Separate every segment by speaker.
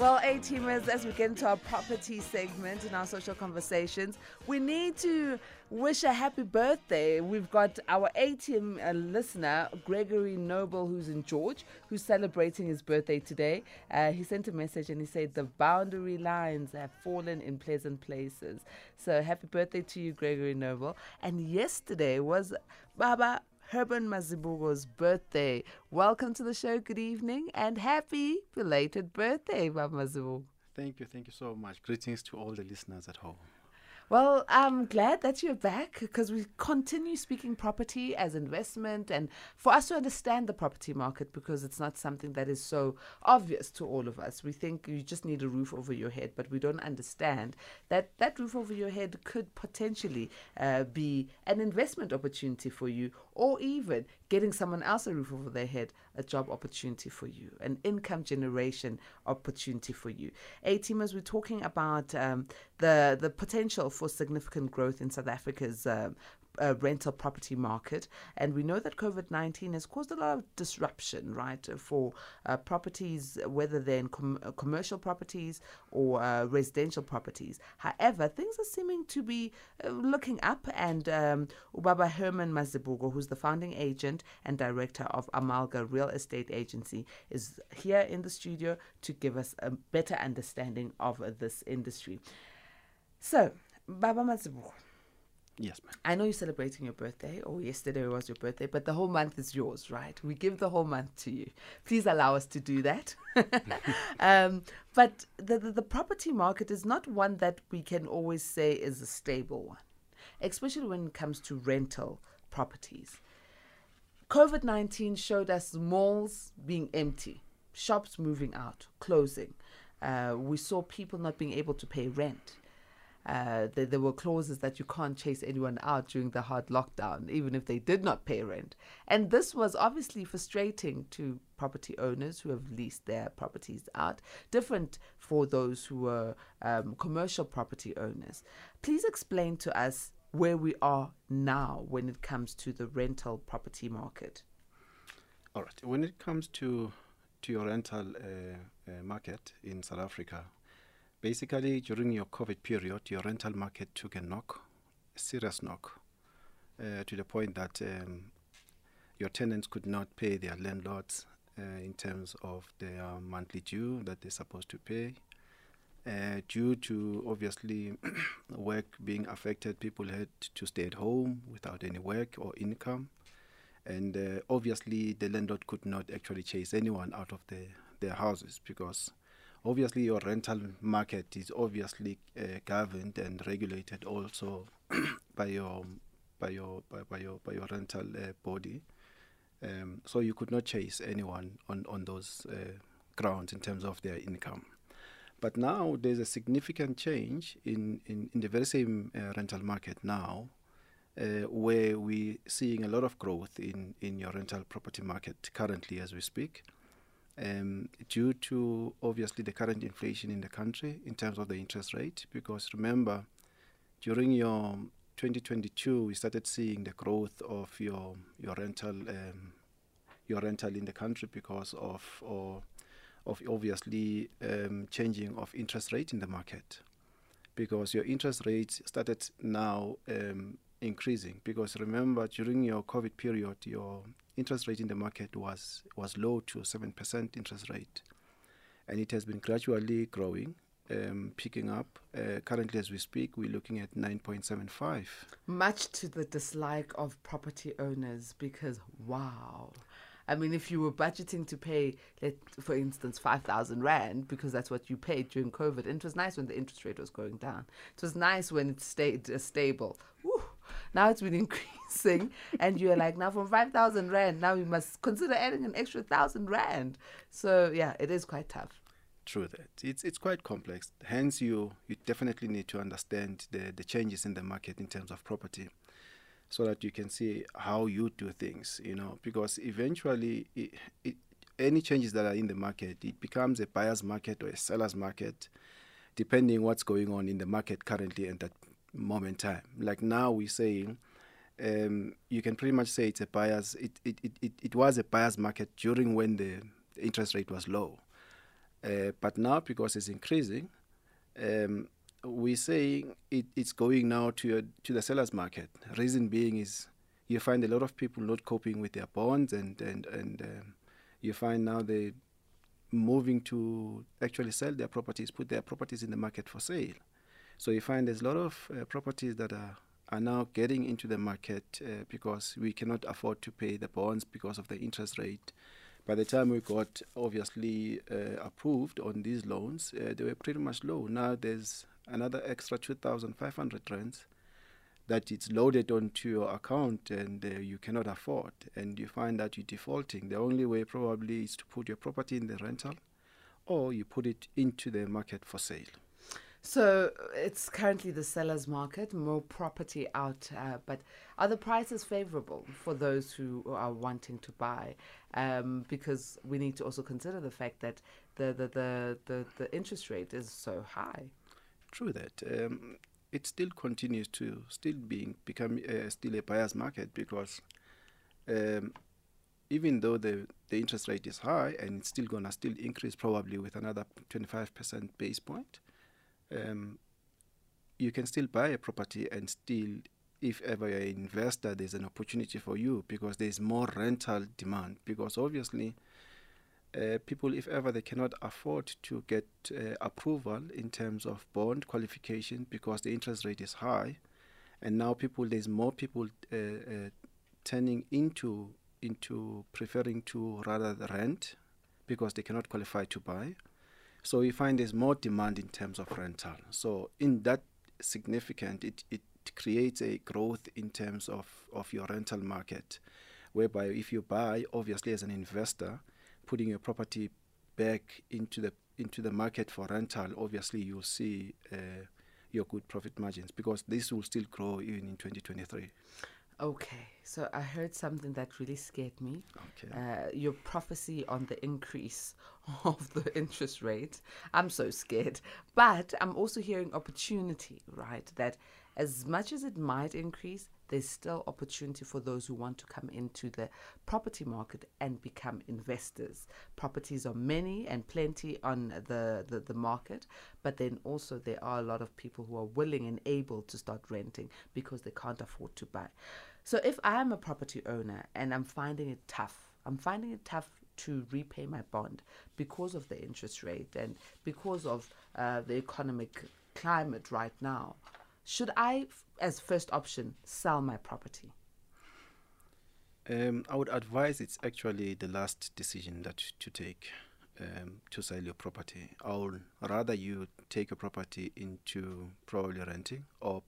Speaker 1: Well, A teamers, as we get into our property segment in our social conversations, we need to wish a happy birthday. We've got our A team uh, listener, Gregory Noble, who's in George, who's celebrating his birthday today. Uh, he sent a message and he said, The boundary lines have fallen in pleasant places. So, happy birthday to you, Gregory Noble. And yesterday was Baba Herman Mazibuko's birthday. Welcome to the show. Good evening and happy belated birthday, Baba Mazibuko.
Speaker 2: Thank you. Thank you so much. Greetings to all the listeners at home.
Speaker 1: Well, I'm glad that you're back because we continue speaking property as investment and for us to understand the property market because it's not something that is so obvious to all of us. We think you just need a roof over your head, but we don't understand that that roof over your head could potentially uh, be an investment opportunity for you or even getting someone else a roof over their head, a job opportunity for you, an income generation opportunity for you. A teamers, we're talking about um, the the potential for significant growth in South Africa's um, uh, rental property market. And we know that COVID 19 has caused a lot of disruption, right, for uh, properties, whether they're in com- uh, commercial properties or uh, residential properties. However, things are seeming to be uh, looking up, and um, Ubaba Herman Mazibuko, who's the founding agent and director of Amalga Real Estate Agency, is here in the studio to give us a better understanding of uh, this industry. So, Baba Mazibuko.
Speaker 2: Yes, ma'am.
Speaker 1: I know you're celebrating your birthday, or yesterday was your birthday, but the whole month is yours, right? We give the whole month to you. Please allow us to do that. um, but the, the, the property market is not one that we can always say is a stable one, especially when it comes to rental properties. COVID 19 showed us malls being empty, shops moving out, closing. Uh, we saw people not being able to pay rent. Uh, there, there, were clauses that you can't chase anyone out during the hard lockdown, even if they did not pay rent. And this was obviously frustrating to property owners who have leased their properties out, different for those who were um, commercial property owners. Please explain to us where we are now when it comes to the rental property market.
Speaker 2: All right. When it comes to to your rental uh, uh, market in South Africa, basically during your COVID period, your rental market took a knock, a serious knock, uh, to the point that um, your tenants could not pay their landlords uh, in terms of their monthly due that they're supposed to pay. Uh, due to obviously work being affected, people had to stay at home without any work or income. And uh, obviously, the landlord could not actually chase anyone out of the, their houses because obviously your rental market is obviously uh, governed and regulated also by your by your by, by your by your rental uh, body. Um, so you could not chase anyone on on those uh, grounds in terms of their income. But now there's a significant change in in, in the very same uh, rental market now uh, where we're seeing a lot of growth in in your rental property market currently as we speak um, due to obviously the current inflation in the country in terms of the interest rate. Because remember, during your 2022, we started seeing the growth of your your rental um, your rental in the country because of or of obviously um, changing of interest rate in the market. Because your interest rates started now um, increasing. Because remember, during your COVID period, your interest rate in the market was was low to seven percent interest rate, and it has been gradually growing, um, picking up. Uh, currently, as we speak, we're looking at nine point seven five.
Speaker 1: Much to the dislike of property owners, because wow. I mean, if you were budgeting to pay, let, for instance, 5,000 Rand, because that's what you paid during COVID, and it was nice when the interest rate was going down. It was nice when it stayed uh, stable. Woo, now it's been increasing, and you're like, now from 5,000 Rand, now you must consider adding an extra 1,000 Rand. So, yeah, it is quite tough.
Speaker 2: True that. It's, it's quite complex. Hence, you, you definitely need to understand the, the changes in the market in terms of property so that you can see how you do things, you know, because eventually it, it, any changes that are in the market, it becomes a buyer's market or a seller's market, depending what's going on in the market currently at that moment time. Like now we're saying, um, you can pretty much say it's a buyer's, it, it, it, it was a buyer's market during when the, interest rate was low. Uh, but now, because it's increasing, um, we say it, it's going now to to the sellers market. Reason being is you find a lot of people not coping with their bonds, and and and um, you find now they moving to actually sell their properties, put their properties in the market for sale. So you find there's a lot of uh, properties that are are now getting into the market uh, because we cannot afford to pay the bonds because of the interest rate. By the time we got obviously uh, approved on these loans, uh, they were pretty much low. Now there's another extra 2,500 rands that it's loaded onto your account and uh, you cannot afford and you find that you're defaulting the only way probably is to put your property in the rental or you put it into the market for sale
Speaker 1: so it's currently the seller's market, more property out, uh, but are the prices favorable for those who are wanting to buy? Um, because we need to also consider the fact that the, the, the, the, the interest rate is so high.
Speaker 2: True that. Um, it still continues to still being become uh, still a buyer's market because um, even though the, the interest rate is high and it's still gonna still increase probably with another 25% base point, um, you can still buy a property and still, if ever you're an investor, there's an opportunity for you because there's more rental demand. Because obviously, uh, people, if ever they cannot afford to get uh, approval in terms of bond qualification because the interest rate is high, and now people, there's more people uh, uh turning into into preferring to rather rent because they cannot qualify to buy so we find there's more demand in terms of rental. So in that significant, it, it creates a growth in terms of, of your rental market, whereby if you buy, obviously as an investor, putting your property back into the into the market for rental, obviously you'll see uh, your good profit margins because this will still grow even in 2023.
Speaker 1: Okay, so I heard something that really scared me.
Speaker 2: Okay.
Speaker 1: Uh, your prophecy on the increase of the interest rate. I'm so scared. But I'm also hearing opportunity, right? That as much as it might increase, there's still opportunity for those who want to come into the property market and become investors. Properties are many and plenty on the, the, the market, but then also there are a lot of people who are willing and able to start renting because they can't afford to buy. So if I'm a property owner and I'm finding it tough, I'm finding it tough to repay my bond because of the interest rate and because of uh, the economic climate right now. Should I, as first option, sell my property?
Speaker 2: Um, I would advise it's actually the last decision that to take um, to sell your property. I would rather you take a property into probably renting or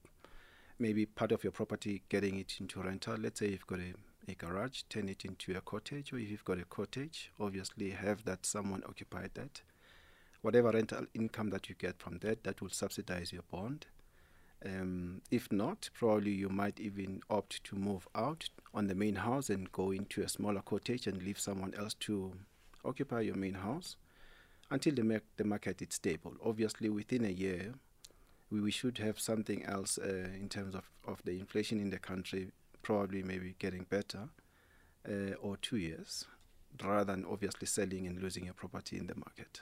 Speaker 2: maybe part of your property getting it into rental. Let's say you've got a, a garage, turn it into a cottage, or if you've got a cottage, obviously have that someone occupy that. Whatever rental income that you get from that, that will subsidize your bond. Um, if not, probably you might even opt to move out on the main house and go into a smaller cottage and leave someone else to occupy your main house until the, the market is stable. Obviously, within a year, we, we should have something else uh, in terms of, of the inflation in the country, probably maybe getting better, uh, or two years, rather than obviously selling and losing your property in the market.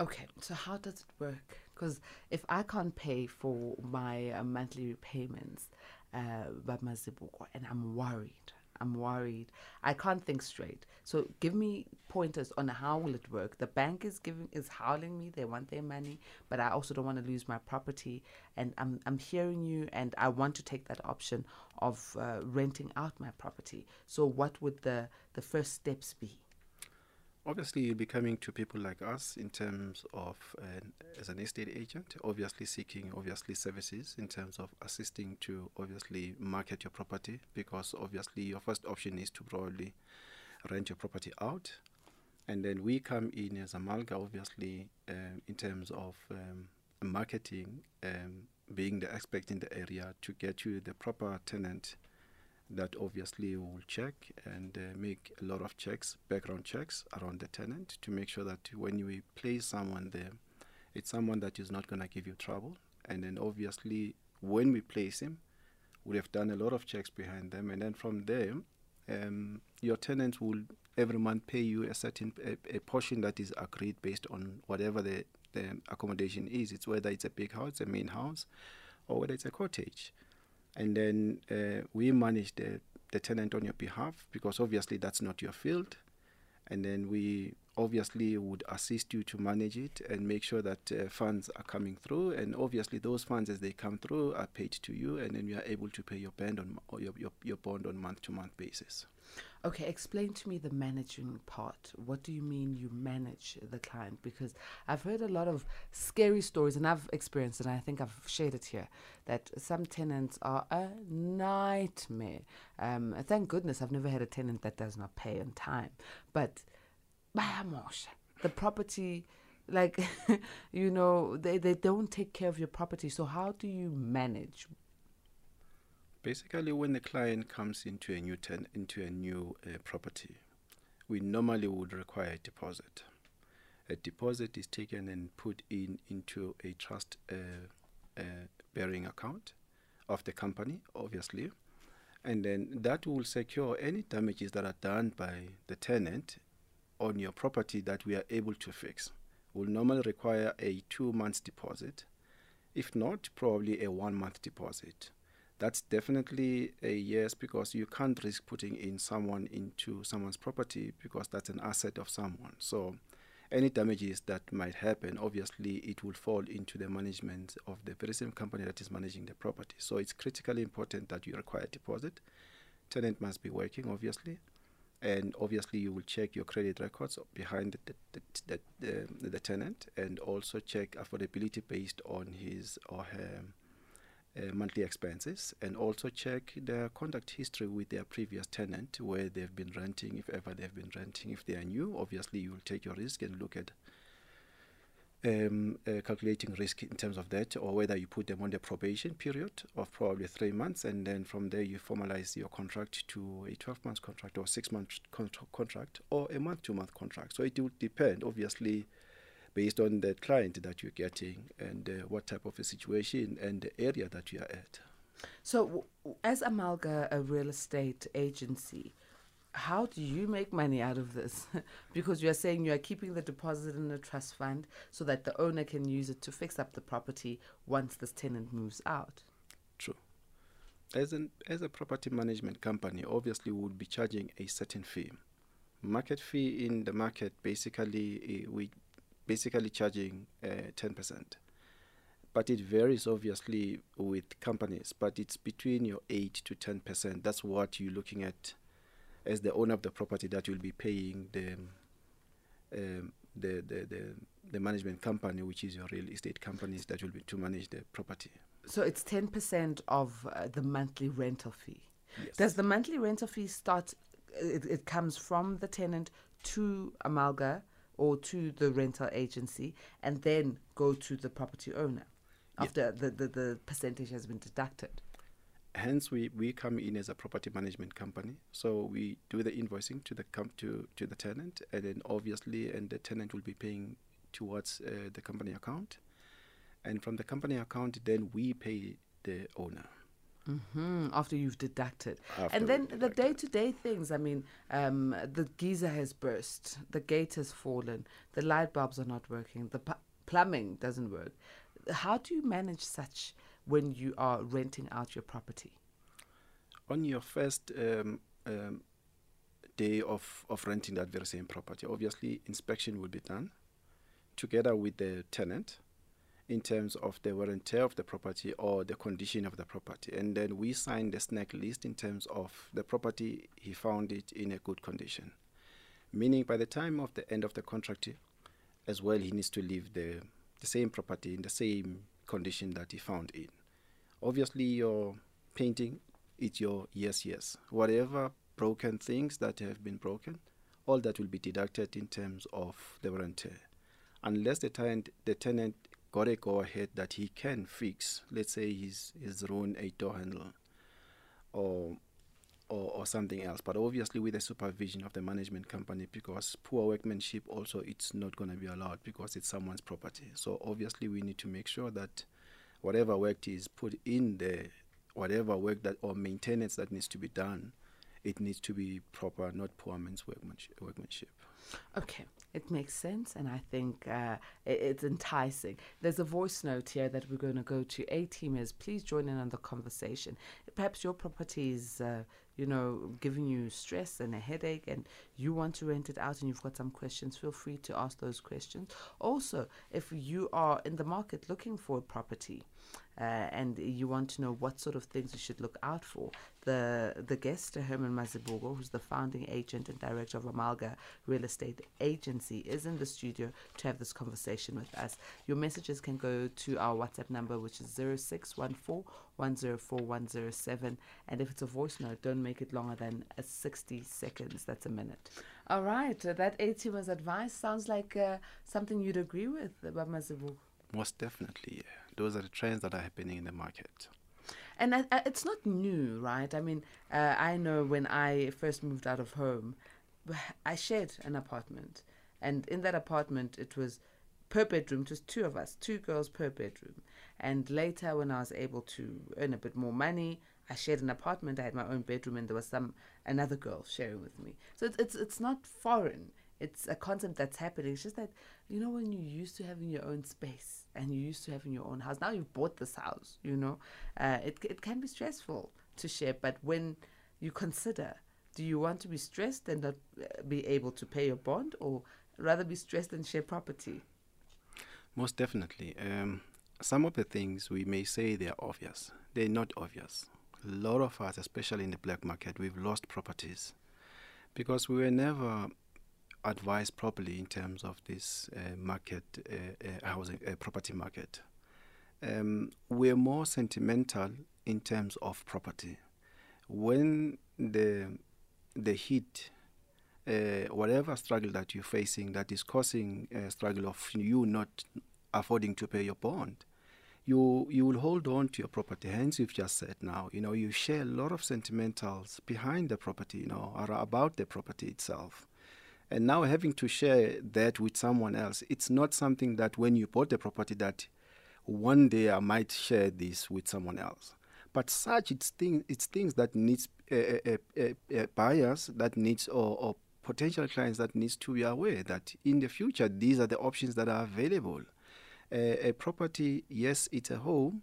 Speaker 1: Okay, so how does it work? Because if I can't pay for my uh, monthly repayments, uh, and I'm worried, I'm worried. I can't think straight. So give me pointers on how will it work. The bank is giving is howling me. They want their money, but I also don't want to lose my property. And I'm I'm hearing you, and I want to take that option of uh, renting out my property. So what would the the first steps be?
Speaker 2: Obviously you'll be coming to people like us in terms of uh, as an estate agent obviously seeking obviously services in terms of assisting to obviously market your property because obviously your first option is to probably rent your property out. And then we come in as Amalga obviously um, in terms of um, marketing um, being the expert in the area to get you the proper tenant that obviously we will check and uh, make a lot of checks, background checks around the tenant to make sure that when we place someone there, it's someone that is not going to give you trouble. And then obviously, when we place him, we have done a lot of checks behind them, and then from there, um, your tenant will every month pay you a certain a, a, portion that is agreed based on whatever the, the accommodation is. It's whether it's a big house, a main house, or whether it's a cottage. And then uh, we manage the, the tenant on your behalf because obviously that's not your field. And then we obviously would assist you to manage it and make sure that uh, funds are coming through. And obviously those funds, as they come through, are paid to you, and then you are able to pay your bond on your, your, your bond on month to month basis.
Speaker 1: Okay, explain to me the managing part. What do you mean you manage the client? Because I've heard a lot of scary stories, and I've experienced and I think I've shared it here, that some tenants are a nightmare. Um, thank goodness I've never had a tenant that does not pay on time. But the property like you know they, they don't take care of your property. So how do you manage?
Speaker 2: Basically, when the client comes into a new ten, into a new uh, property, we normally would require a deposit. A deposit is taken and put in into a trust uh, uh, bearing account of the company, obviously, and then that will secure any damages that are done by the tenant on your property that we are able to fix. Will normally require a two months deposit, if not, probably a one month deposit that's definitely a yes because you can't risk putting in someone into someone's property because that's an asset of someone. So any damages that might happen, obviously it will fall into the management of the very same company that is managing the property. So it's critically important that you require deposit. Tenant must be working, obviously. And obviously, you will check your credit records behind the, the, the, the, the tenant and also check affordability based on his or her uh, monthly expenses and also check their contact history with their previous tenant where they've been renting if ever they've been renting if they are new obviously you will take your risk and look at um, uh, calculating risk in terms of that or whether you put them on the probation period of probably three months and then from there you formalize your contract to a 12 month contract or six month con- contract or a month to month contract so it will depend obviously based on the client that you're getting and uh, what type of a situation and the area that you are at.
Speaker 1: So, as Amalga, a real estate agency, how do you make money out of this? because you are saying you are keeping the deposit in a trust fund so that the owner can use it to fix up the property once this tenant moves out.
Speaker 2: True. As an as a property management company, obviously we would be charging a certain fee. Market fee in the market basically eh, we basically charging uh, 10%. But it varies obviously with companies, but it's between your 8 to 10%. That's what you're looking at as the owner of the property that you'll be paying the, um, the, the, the, the management company, which is your real estate companies that will be to manage the property.
Speaker 1: So it's 10% of uh, the monthly rental fee.
Speaker 2: Yes.
Speaker 1: Does the monthly rental fee start, it, it comes from the tenant to Amalga or to the rental agency and then go to the property owner after the, the, the percentage has been deducted.
Speaker 2: Hence, we, we come in as a property management company. So we do the invoicing to the com- to, to the tenant, and then obviously, and the tenant will be paying towards uh, the company account, and from the company account, then we pay the owner.
Speaker 1: Mm-hmm. After you've deducted.
Speaker 2: After
Speaker 1: and then
Speaker 2: we've
Speaker 1: the day to day things, I mean, um, the geyser has burst, the gate has fallen, the light bulbs are not working, the pu- plumbing doesn't work. How do you manage such when you are renting out your property?
Speaker 2: On your first um, um, day of, of renting that very same property, obviously inspection will be done together with the tenant in terms of the wear and tear of the property or the condition of the property. And then we sign the snag list in terms of the property, he found it in a good condition. Meaning by the time of the end of the contract as well, he needs to leave the, the same property in the same condition that he found in. Obviously, your painting, it's your yes, yes. Whatever broken things that have been broken, all that will be deducted in terms of the tear. Unless the tenant, the tenant got a go ahead that he can fix, let's say he's, he's ruined a door handle or, or, or something else. But obviously with the supervision of the management company because poor workmanship also it's not going to be allowed because it's someone's property. So obviously we need to make sure that whatever work is put in there, whatever work that or maintenance that needs to be done, it needs to be proper, not poor man's workmanship. workmanship.
Speaker 1: Okay, it makes sense, and I think uh, it, it's enticing. There's a voice note here that we're going to go to. A teamers, please join in on the conversation. Perhaps your property is, uh, you know, giving you stress and a headache, and you want to rent it out, and you've got some questions. Feel free to ask those questions. Also, if you are in the market looking for a property, and you want to know what sort of things you should look out for, the the guest, Herman Mazibuko, who's the founding agent and director of Amalga Real Estate Agency, is in the studio to have this conversation with us. Your messages can go to our WhatsApp number, which is 0614 104 107. And if it's a voice note, don't make it longer than uh, 60 seconds. That's a minute. All right. Uh, that ATM's advice sounds like uh, something you'd agree with, uh, Mazibuko.
Speaker 2: Most definitely, yeah. Those are the trends that are happening in the market.
Speaker 1: And it's not new, right? I mean, uh, I know when I first moved out of home, I shared an apartment. And in that apartment, it was per bedroom, was two of us, two girls per bedroom. And later, when I was able to earn a bit more money, I shared an apartment. I had my own bedroom, and there was some another girl sharing with me. So it's it's, it's not foreign. It's a concept that's happening. It's just that you know when you're used to having your own space and you're used to having your own house. Now you've bought this house. You know, uh, it it can be stressful to share. But when you consider, do you want to be stressed and not uh, be able to pay your bond, or rather be stressed and share property?
Speaker 2: Most definitely. Um, some of the things we may say they are obvious. They're not obvious. A lot of us, especially in the black market, we've lost properties because we were never advised properly in terms of this uh, market, uh, uh, housing, uh, property market. Um, we're more sentimental in terms of property. When the the heat, uh, whatever struggle that you're facing, that is causing a struggle of you not affording to pay your bond, you you will hold on to your property. Hence, you've just said now, you know, you share a lot of sentimentals behind the property, you know, or about the property itself. And now having to share that with someone else, it's not something that when you bought the property that one day I might share this with someone else. But such it's things it's things that needs uh, uh, uh, buyers that needs or, or potential clients that needs to be aware that in the future these are the options that are available a property, yes, it's a home,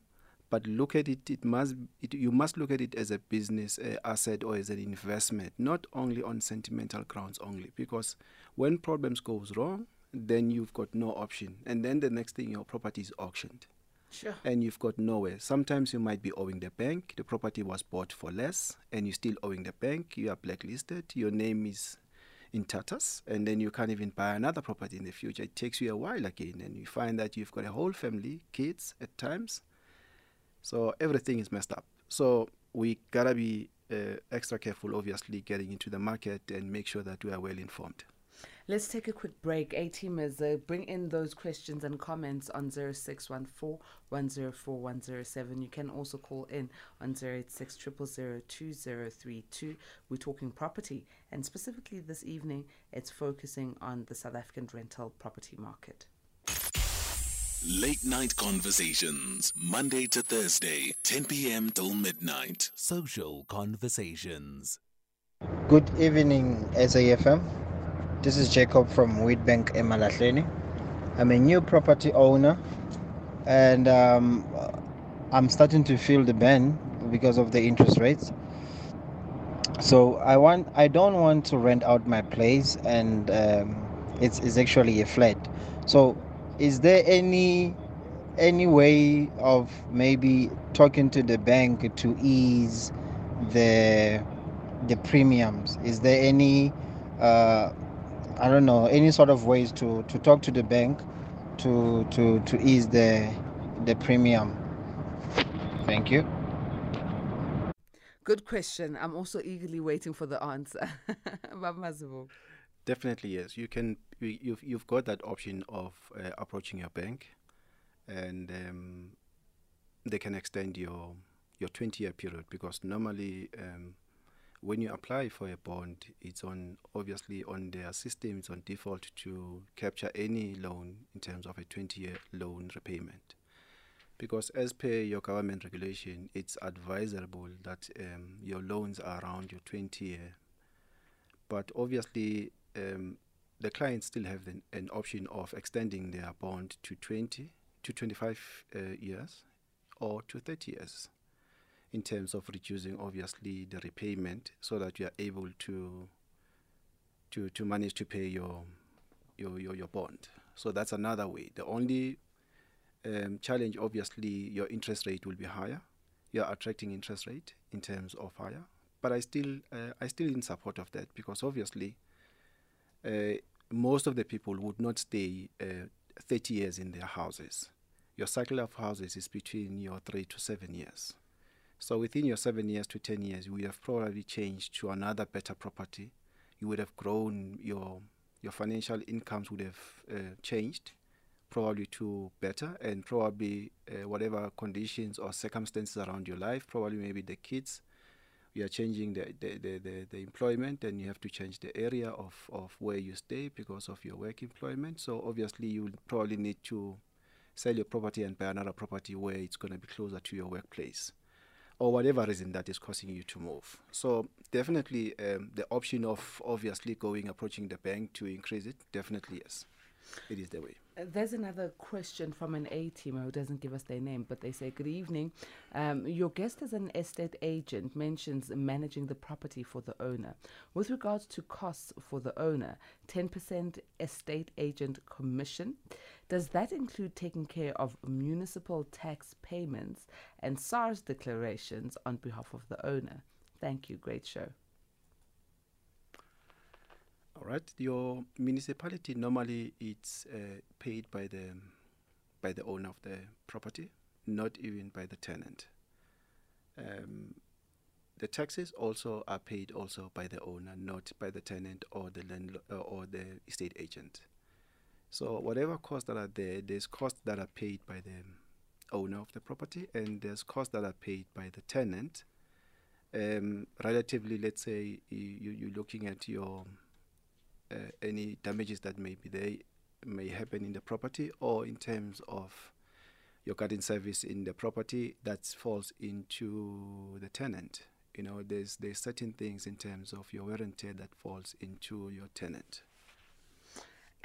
Speaker 2: but look at it. It must. It, you must look at it as a business uh, asset or as an investment, not only on sentimental grounds only. Because when problems goes wrong, then you've got no option, and then the next thing your property is auctioned.
Speaker 1: Sure.
Speaker 2: And you've got nowhere. Sometimes you might be owing the bank. The property was bought for less, and you're still owing the bank. You are blacklisted. Your name is in tatters, and then you can't even buy another property in the future. It takes you a while again, and you find that you've got a whole family, kids at times. So everything is messed up. So we gotta be uh, extra careful, obviously, getting into the market and make sure that we are well informed.
Speaker 1: Let's take a quick break. A teamers, uh, bring in those questions and comments on 0614 104 107. You can also call in on 086 2032. We're talking property, and specifically this evening, it's focusing on the South African rental property market.
Speaker 3: Late Night Conversations, Monday to Thursday, 10 p.m. till midnight. Social Conversations.
Speaker 4: Good evening, SAFM. This is Jacob from Witbank Emalahleni. I'm a new property owner and um, I'm starting to feel the burn because of the interest rates. So I want I don't want to rent out my place and um, it's, it's actually a flat. So is there any any way of maybe talking to the bank to ease the the premiums? Is there any uh, I don't know any sort of ways to to talk to the bank to to to ease the the premium. Thank you.
Speaker 1: Good question. I'm also eagerly waiting for the answer.
Speaker 2: Definitely yes. You can. You've you've got that option of uh, approaching your bank, and um, they can extend your your 20 year period because normally um, when you apply for a bond, it's on obviously on their system, it's on default to capture any loan in terms of a 20 year loan repayment. because as per your government regulation, it's advisable that um, your loans are around your 20 year. But obviously, um, the clients still have an, an, option of extending their bond to 20 to 25 uh, years or to 30 years in terms of reducing obviously the repayment so that you are able to to to manage to pay your your your, your bond. So that's another way. The only um, challenge obviously your interest rate will be higher. You're attracting interest rate in terms of higher. But i still uh, i still in support of that because obviously uh, most of the people would not stay uh, 30 years in their houses. Your cycle of houses is between your 3 to 7 years. So within your 7 years to 10 years you would have probably changed to another better property. You would have grown your your financial incomes would have uh, changed probably to better and probably uh, whatever conditions or circumstances around your life probably maybe the kids you are changing the, the, the, the, the employment and you have to change the area of, of where you stay because of your work employment so obviously you probably need to sell your property and buy another property where it's going to be closer to your workplace or whatever reason that is causing you to move. So definitely um, the option of obviously going approaching the bank to increase it, definitely yes, it is the way.
Speaker 1: There's another question from an A team who doesn't give us their name, but they say, Good evening. Um, your guest as an estate agent mentions managing the property for the owner. With regards to costs for the owner, 10% estate agent commission. Does that include taking care of municipal tax payments and SARS declarations on behalf of the owner? Thank you. Great show.
Speaker 2: All right. Your municipality normally it's uh, paid by the by the owner of the property, not even by the tenant. Um, the taxes also are paid also by the owner, not by the tenant or the landlord uh, or the estate agent. So whatever costs that are there, there's costs that are paid by the owner of the property, and there's costs that are paid by the tenant. Um, relatively, let's say you, you're looking at your uh, any damages that may be there may happen in the property or in terms of your garden service in the property that falls into the tenant you know there's there's certain things in terms of your tear that falls into your tenant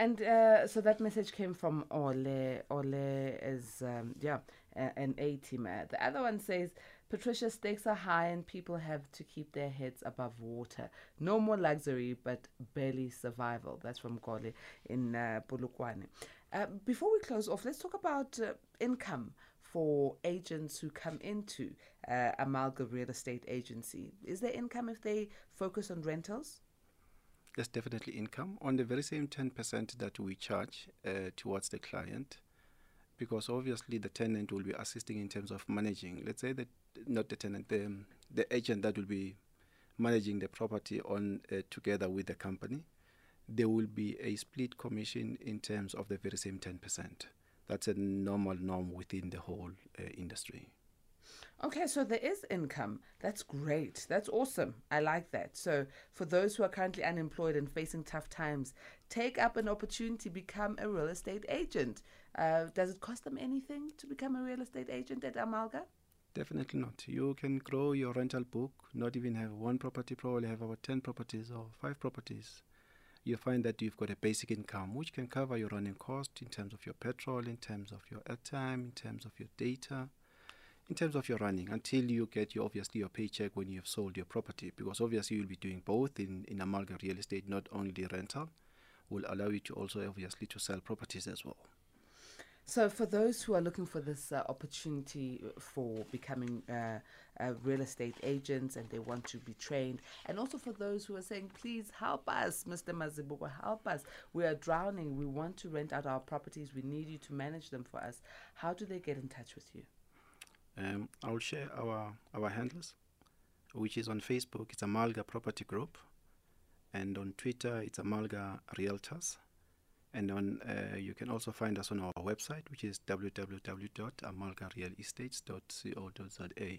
Speaker 1: and uh, so that message came from Ole. Ole is, um, yeah, an A teamer. The other one says, Patricia, stakes are high and people have to keep their heads above water. No more luxury, but barely survival. That's from Gole in uh, Polokwane. Uh, before we close off, let's talk about uh, income for agents who come into uh, Amalga Real Estate Agency. Is there income if they focus on rentals?
Speaker 2: There's definitely income on the very same 10% that we charge uh, towards the client because obviously the tenant will be assisting in terms of managing let's say that not the tenant the, the agent that will be managing the property on uh, together with the company there will be a split commission in terms of the very same 10% that's a normal norm within the whole uh, industry
Speaker 1: Okay, so there is income. That's great. That's awesome. I like that. So, for those who are currently unemployed and facing tough times, take up an opportunity, become a real estate agent. Uh, does it cost them anything to become a real estate agent at Amalga?
Speaker 2: Definitely not. You can grow your rental book, not even have one property, probably have about 10 properties or five properties. You find that you've got a basic income which can cover your running cost in terms of your petrol, in terms of your airtime, in terms of your data in terms of your running until you get your obviously your paycheck when you've sold your property because obviously you'll be doing both in in Amalga real estate not only the rental will allow you to also obviously to sell properties as well
Speaker 1: so for those who are looking for this uh, opportunity for becoming uh, uh, real estate agents and they want to be trained and also for those who are saying please help us mr mazibuko help us. We are drowning. We want to rent out our properties. We need you to manage them for us. How do they get in touch with you?
Speaker 2: Um, I will share our our handles, which is on Facebook. It's Amalga Property Group, and on Twitter it's Amalga Realtors, and on uh, you can also find us on our website, which is www.amalgarealestates.co.za.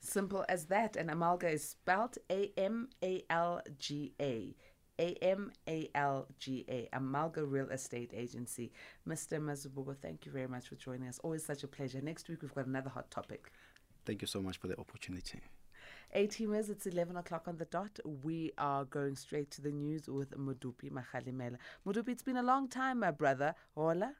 Speaker 1: Simple as that, and Amalga is spelled A M A L G A. A M A L G A, Amalga Real Estate Agency. Mr. Mazibuko, thank you very much for joining us. Always such a pleasure. Next week, we've got another hot topic.
Speaker 2: Thank you so much for the opportunity.
Speaker 1: A teamers, it's 11 o'clock on the dot. We are going straight to the news with Mudupi Mahalimela. Mudupi, it's been a long time, my brother. Hola.